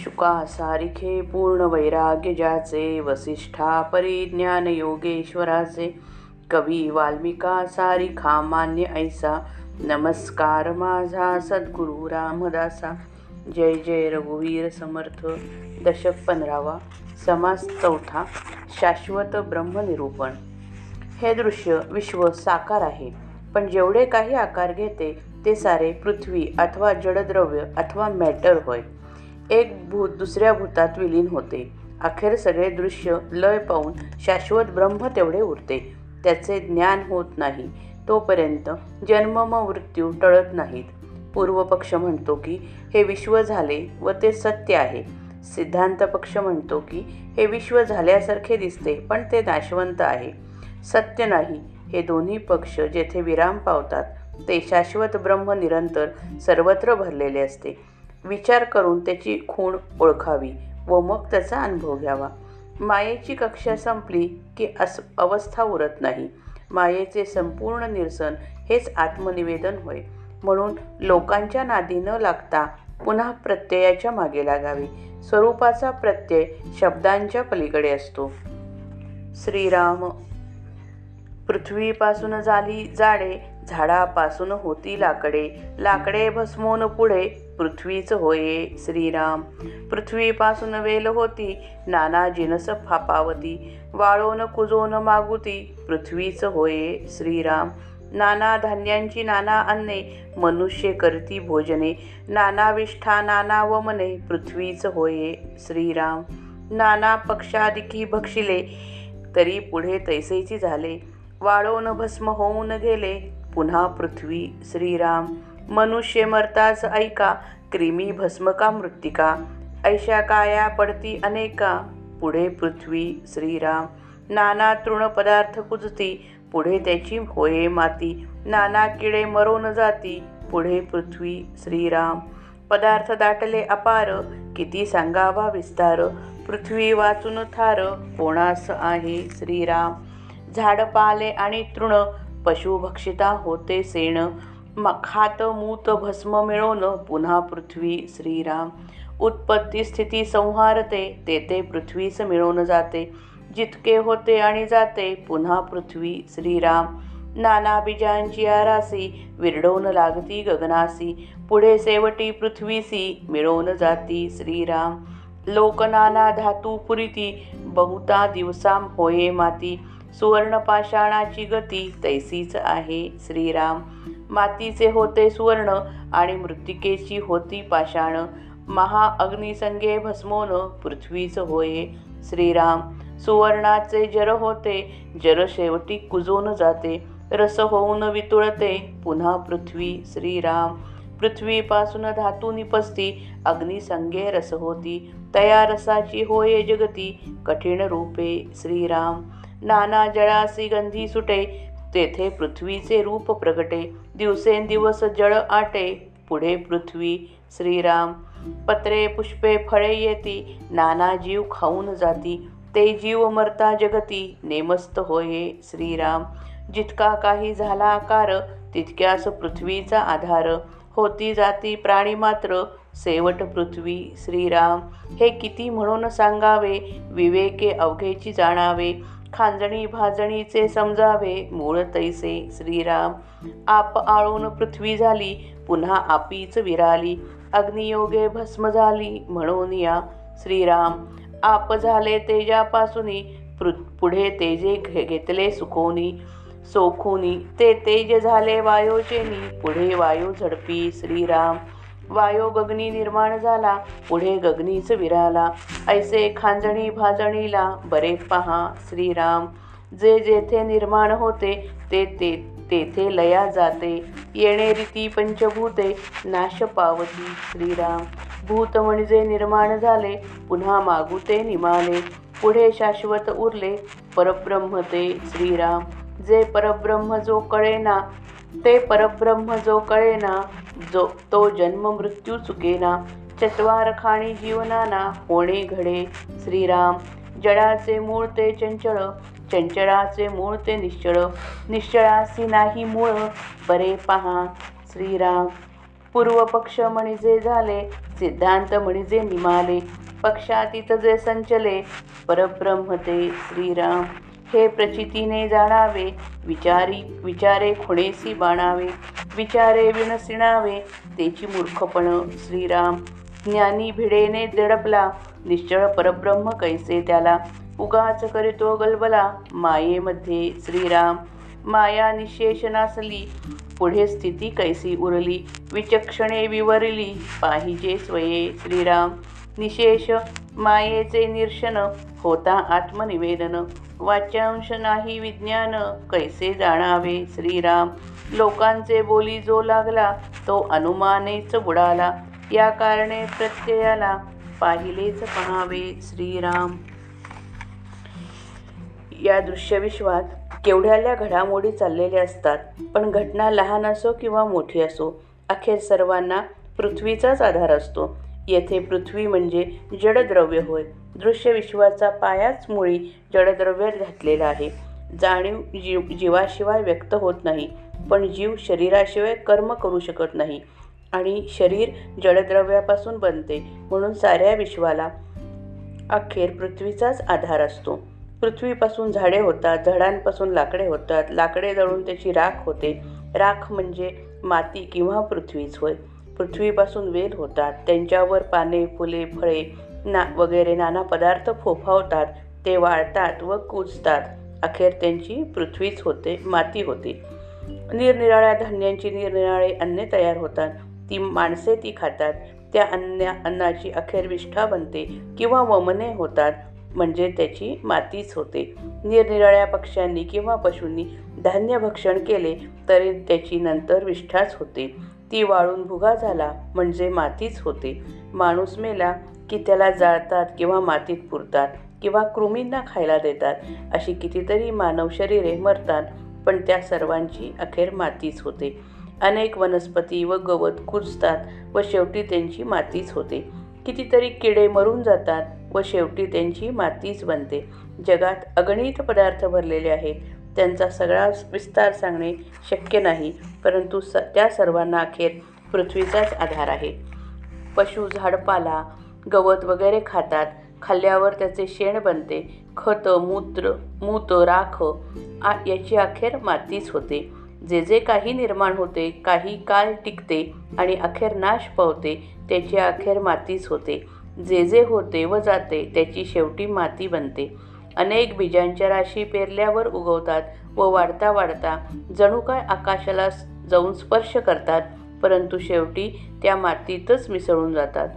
शुका सारिखे पूर्ण वैराग्य ज्याचे वसिष्ठा परिज्ञान योगेश्वराचे कवी वाल्मिका सारिखा मान्य ऐसा। नमस्कार माझा सद्गुरु रामदासा। जय जय रघुवीर समर्थ। दशक पंधरावा। समास चौथा। शाश्वत ब्रह्मनिरूपण। हे दृश्य विश्व साकार आहे पण जेवढे काही आकार घेते ते सारे पृथ्वी अथवा जडद्रव्य अथवा मॅटर होय. एक भूत दुसऱ्या भूतात विलीन होते. अखेर सगळे दृश्य लय पाहून शाश्वत ब्रह्म तेवढे उरते. त्याचे ज्ञान होत नाही. तोपर्यंत जन्म व मृत्यू टळत नाहीत. पूर्वपक्ष म्हणतो की हे विश्व झाले व ते सत्य आहे. सिद्धांत पक्ष म्हणतो की हे विश्व झाल्यासारखे दिसते पण ते नाशवंत आहे. सत्य नाही. हे दोन्ही पक्ष जेथे विराम पावतात ते शाश्वत ब्रह्म निरंतर सर्वत्र भरलेले असते. विचार करून त्याची खूण ओळखावी व मग त्याचा अनुभव घ्यावा. मायेची कक्षा संपली की अस अवस्था उरत नाही. मायेचे संपूर्ण निरसन हेच आत्मनिवेदन होय. म्हणून लोकांच्या नादी न लागता पुन्हा प्रत्ययाच्या मागे लागावे. स्वरूपाचा प्रत्यय शब्दांच्या पलीकडे असतो. श्रीराम पृथ्वीपासून झाली जाडे झाडापासून होती लाकडे. लाकडे भस्मोन पुढे. पृथ्वीच होये श्रीराम. पृथ्वीपासून वेल होती नाना जिनस फापावती वाळोन कुजोन मागुती पृथ्वीच होये श्रीराम. नाना धान्यांची नाना अन्ने मनुष्य करती भोजने. नाना विष्ठा नाना वमने पृथ्वीच होये श्रीराम. नाना पक्षादिकी भक्षिले तरी पुढे तैसेची झाले. वाळोन भस्म होऊन गेले पुन्हा पृथ्वी श्रीराम. मनुष्य मरताच ऐका क्रिमी भस्मका मृत्तिका. ऐशा काया पडती अनेका पुढे पृथ्वी श्रीराम. नाना तृण पदार्थ कुजती पुढे त्याची होये माती. नाना किडे मरोन जाती पुढे पृथ्वी श्रीराम. पदार्थ दाटले अपार किती सांगावा विस्तार. पृथ्वी वाचून थार कोणास आहे श्रीराम. झाड पाले आणि तृण पशुभक्षिता होते सेण. मखात मूत भस्म मिळवणं पुन्हा पृथ्वी श्रीराम. उत्पत्ती स्थिती संहारते तेथे पृथ्वीच मिळवून जाते. जितके होते आणि जाते पुन्हा पृथ्वी श्रीराम. नाना बीजांची आरासी विरडवून लागती गगनासी. पुढे सेवटी पृथ्वीसी मिळवून जाती श्रीराम. लोकनाना धातू पुरिती बहुता दिवसाम होये माती. सुवर्णपाषाणाची गती तैसीच आहे. श्रीराम मातीचे होते सुवर्ण आणि मृत्तिकेची होती पाषाण. महा अग्निसंगे भस्मोन पृथ्वीच होये. श्रीराम सुवर्णाचे जर होते जर शेवटी कुजून जाते. रस होऊन वितुळते पुन्हा पृथ्वी. श्रीराम पृथ्वीपासून धातू निपसती अग्निसंगे रस होती. तया रसाची होये जगती कठीण रूपे. श्रीराम नाना जळासी गंधी सुटे तेथे पृथ्वीचे रूप प्रगटे दिवसेंदिवस जळ आटे पुढे पृथ्वी श्रीराम पत्रे पुष्पे फळे येती नाना जीव खाऊन जाती ते जीव मरता जगती नेमस्त होये श्रीराम. जितका काही झाला आकार तितक्यास पृथ्वीचा आधार होती जाती प्राणी मात्र सेवट पृथ्वी श्रीराम. हे किती म्हणून सांगावे? विवेके अवघेची जाणावे. खांजणी भाजणीचे समजावे. मूळ तैसे श्रीराम. आप आळून पृथ्वी झाली पुन्हा आपीच विराली. अग्नियोगे भस्म झाली म्हणून या. श्रीराम आप झाले तेजापासूनी पृ पुढे तेजे घे घेतले सुखोनी. सोखोनी ते तेज झाले वायोचेनी पुढे वायू झडपी श्रीराम. वायो गगनी निर्माण झाला पुढे गगनीच विराला. ऐसे खांजणी भाजणीला बरे पहा श्रीराम. जे जेथे निर्माण होते ते ते तेथे लया जाते. येणे रीती पंचभूते नाश पावती श्रीराम. भूत म्हणजे निर्माण झाले पुन्हा मागुते निमाले. पुढे शाश्वत उरले परब्रह्म ते श्रीराम. जे परब्रह्म जो कळेना ते परब्रह्म जो कळेना. जो तो जन्म मृत्यू चुकेना चत्वार खाणी जीवनाना होणे घडे. श्रीराम जडाचे मूळ ते चंचळ चंचळाचे मूळ ते निश्चळ निश्चळासी नाही मूळ बरे पहा. श्रीराम पूर्व पक्ष म्हणजे झाले सिद्धांत म्हणजे निमाले पक्षातीत जे संचले परब्रह्म ते श्रीराम. हे प्रचितीने जाणावे विचारी विचारे खुणेसी बाणावे विचारे विनसिणावे तेची मूर्खपण श्रीराम. ज्ञानी भिडेने दडपला निश्चळ परब्रह्म कैसे त्याला? उगाच करीतो गलबला मायेमध्ये श्रीराम. माया निशेष नासली पुढे स्थिती कैसी उरली? विचक्षणे विवरली पाहिजे स्वये श्रीराम. निशेष मायेचे निर्शन होता आत्मनिवेदन. वाच्यांश नाही विज्ञान कैसे जाणावे श्रीराम? लोकांचे बोली जो लागला तो अनुमानेच बुडाला. या कारणे प्रत्ययाला पाहिलेच पहावे श्रीराम. या दृश्यविश्वात केवढ्याल्या घडामोडी चाललेल्या असतात पण घटना लहान असो किंवा मोठी असो अखेर सर्वांना पृथ्वीचाच आधार असतो. येथे पृथ्वी म्हणजे जडद्रव्य होय. दृश्य विश्वाचा पायाच मुळी जडद्रव्यात घातलेला आहे. जाणीव जीव जीवाशिवाय व्यक्त होत नाही पण जीव शरीराशिवाय कर्म करू शकत नाही आणि शरीर जडद्रव्यापासून बनते म्हणून साऱ्या विश्वाला अखेर पृथ्वीचाच आधार असतो. पृथ्वीपासून झाडे होतात झाडांपासून लाकडे होतात. लाकडे जळून त्याची राख होते. राख म्हणजे माती किंवा पृथ्वीच होय. पृथ्वीपासून वेल होतात. त्यांच्यावर पाने फुले फळे ना वगैरे नाना पदार्थ फोफावतात. ते वाळतात व कुजतात. अखेर त्यांची पृथ्वीच होते माती होते. निरनिराळ्या धान्यांची निरनिराळे अन्ने तयार होतात. ती माणसे ती खातात. त्या अन्ना अन्नाची अखेर विष्ठा बनते किंवा वमने होतात. म्हणजे त्याची मातीच होते. निरनिराळ्या पक्ष्यांनी किंवा पशूंनी धान्य भक्षण केले तरी त्याची नंतर विष्ठाच होते. ती वाळून भुगा झाला म्हणजे मातीच होते. माणूस मेला की त्याला जाळतात किंवा मातीत पुरतात किंवा कृमींना खायला देतात अशी कितीतरी मानव शरीरे मरतात पण त्या सर्वांची अखेर मातीच होते. अनेक वनस्पती व गवत कुजतात व शेवटी त्यांची मातीच होते. कितीतरी किडे मरून जातात व शेवटी त्यांची मातीच बनते. जगात अगणित पदार्थ भरलेले आहेत त्यांचा सगळा विस्तार सांगणे शक्य नाही परंतु स त्या सर्वांना अखेर पृथ्वीचाच आधार आहे. पशु झाडपाला गवत वगैरे खातात खाल्ल्यावर त्याचे शेण बनते खत मूत्र मूत राख आ याची अखेर मातीच होते. जे जे काही निर्माण होते काही काळ टिकते आणि अखेर नाश पावते त्याची अखेर मातीच होते. जे जे होते व जाते त्याची शेवटी माती बनते. अनेक बीजांच्या राशी पेरल्यावर उगवतात व वाढता वाढता जणू काय आकाशाला जाऊन स्पर्श करतात परंतु शेवटी त्या मातीतच मिसळून जातात.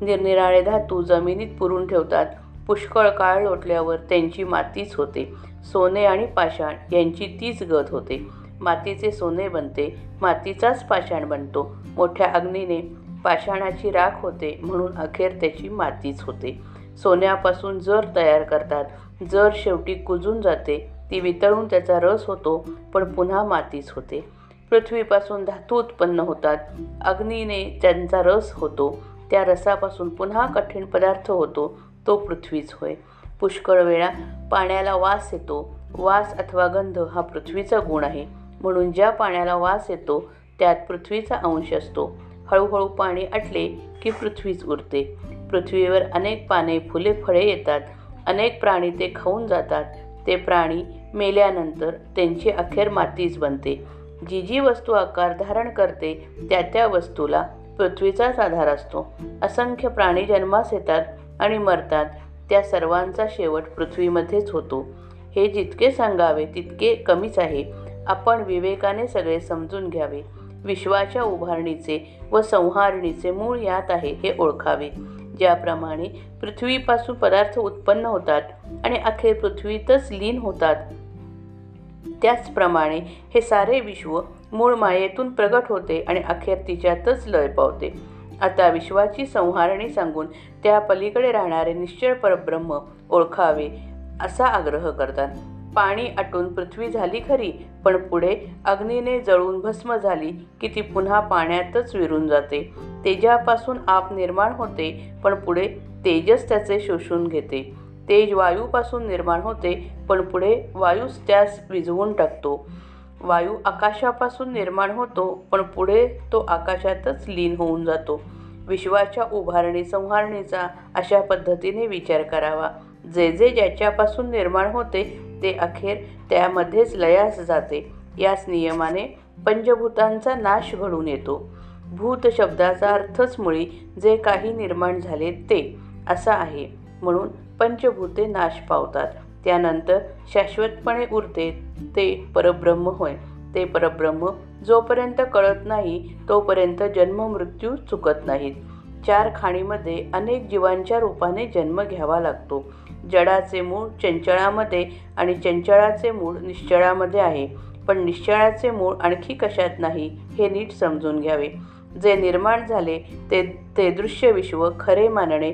निरनिराळे धातू जमिनीत पुरून ठेवतात. पुष्कळ काळ लोटल्यावर त्यांची मातीच होते. सोने आणि पाषाण यांची तीच गत होते. मातीचे सोने बनते मातीचाच पाषाण बनतो. मोठ्या अग्नीने पाषाणाची राख होते म्हणून अखेर त्याची मातीच होते. सोन्यापासून जर तयार करतात जर शेवटी कुजून जाते ती वितळून त्याचा रस होतो पण पुन्हा मातीच होते. पृथ्वीपासून धातू उत्पन्न होतात. अग्नीने त्यांचा रस होतो. त्या रसापासून पुन्हा कठीण पदार्थ होतो. तो पृथ्वीच होय. पुष्कळ वेळा पाण्याला वास येतो. वास अथवा गंध हा पृथ्वीचा गुण आहे. म्हणून ज्या पाण्याला वास येतो त्यात पृथ्वीचा अंश असतो. हळूहळू पाणी आटले की पृथ्वीच उरते. पृथ्वीवर अनेक पाने फुले फळे येतात. अनेक प्राणी ते खाऊन जातात. ते प्राणी मेल्यानंतर त्यांची अखेर मातीच बनते. जी जी वस्तू आकार धारण करते त्या त्या वस्तूला पृथ्वीचाच आधार असतो. असंख्य प्राणी जन्मास येतात आणि मरतात. त्या सर्वांचा शेवट पृथ्वीमध्येच होतो. हे जितके सांगावे तितके कमीच आहे. आपण विवेकाने सगळे समजून घ्यावे. विश्वाच्या उभारणीचे व संहारणीचे मूळ यात आहे हे ओळखावे. ज्याप्रमाणे पृथ्वीपासून पदार्थ उत्पन्न होतात आणि अखेर पृथ्वीतच लीन होतात. त्याचप्रमाणे हे सारे विश्व मूळ मायेतून प्रगट होते आणि अखेर तिच्यातच लय पावते. आता विश्वाची संहारणी सांगून त्या पलीकडे राहणारे निश्चळ परब्रह्म ओळखावे असा आग्रह करतात. पाणी आटून पृथ्वी झाली खरी पण पुढे अग्नीने जळून भस्म झाली की ती पुन्हा पाण्यातच विरून जाते. तेजापासून आप निर्माण होते पण पुढे तेजस त्याचे शोषून घेते. तेज वायूपासून निर्माण होते पण पुढे वायूच त्यास विझवून टाकतो. वायू आकाशापासून निर्माण होतो पण पुढे तो आकाशातच लीन होऊन जातो. विश्वाच्या उभारणी संहारणीचा अशा पद्धतीने विचार करावा. जे जे ज्याच्यापासून निर्माण होते ते अखेर त्यामध्येच लयास जाते. याच नियमाने पंचभूतांचा नाश घडून येतो. भूत शब्दाचा अर्थच मुळी जे काही निर्माण झाले ते असा आहे. म्हणून पंचभूते नाश पावतात. त्यानंतर शाश्वतपणे उरते. ते परब्रह्म होय. ते परब्रह्म जोपर्यंत कळत नाही तोपर्यंत जन्ममृत्यू चुकत नाहीत. चार खाणीमध्ये अनेक जीवांच्या रूपाने जन्म घ्यावा लागतो. जडाचे मूळ चंचळामध्ये आणि चंचळाचे मूळ निश्चळामध्ये आहे. पण निश्चळाचे मूळ आणखी कशात नाही हे नीट समजून घ्यावे. जे निर्माण झाले ते ते दृश्य विश्व खरे मानणे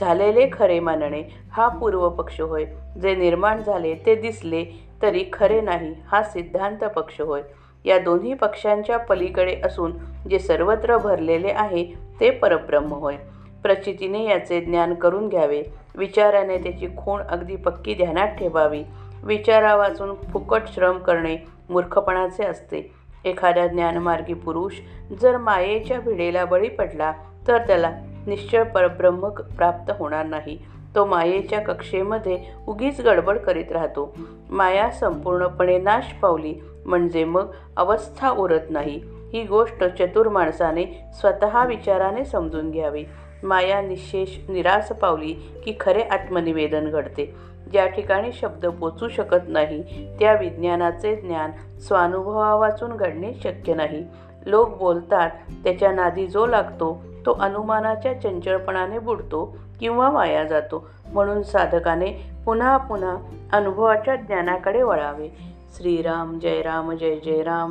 झालेले खरे मानणे हा पूर्व पक्ष होय. जे निर्माण झाले ते दिसले तरी खरे नाही हा सिद्धांत पक्ष होय. या दोन्ही पक्षांच्या पलीकडे असून जे सर्वत्र भरलेले आहे ते परब्रह्म होय. प्रचितीने याचे ज्ञान करून घ्यावे. विचाराने त्याची खूण अगदी पक्की ध्यानात ठेवावी. विचारा वाचून फुकट श्रम करणे मूर्खपणाचे असते. एखादा ज्ञानमार्गी पुरुष जर मायेच्या भिडेला बळी पडला तर त्याला निश्चळ परब्रह्म प्राप्त होणार नाही. तो मायेच्या कक्षेमध्ये उगीच गडबड करीत राहतो. माया संपूर्णपणे नाश पावली म्हणजे मग अवस्था उरत नाही. ही गोष्ट चतुर माणसाने स्वतः विचाराने समजून घ्यावी. माया निशेष निराश पावली की खरे आत्मनिवेदन घडते. ज्या ठिकाणी शब्द पोचू शकत नाही त्या विज्ञानाचे ज्ञान स्वानुभवा वाचून घडणे शक्य नाही. लोक बोलतात त्याच्या नादी जो लागतो तो अनुमानाच्या चंचलपणाने बुडतो किंवा वाया जातो म्हणून साधकाने पुन्हा पुन्हा अनुभवाच्या ज्ञानाकडे वळावे. श्रीराम जय राम जय जय राम.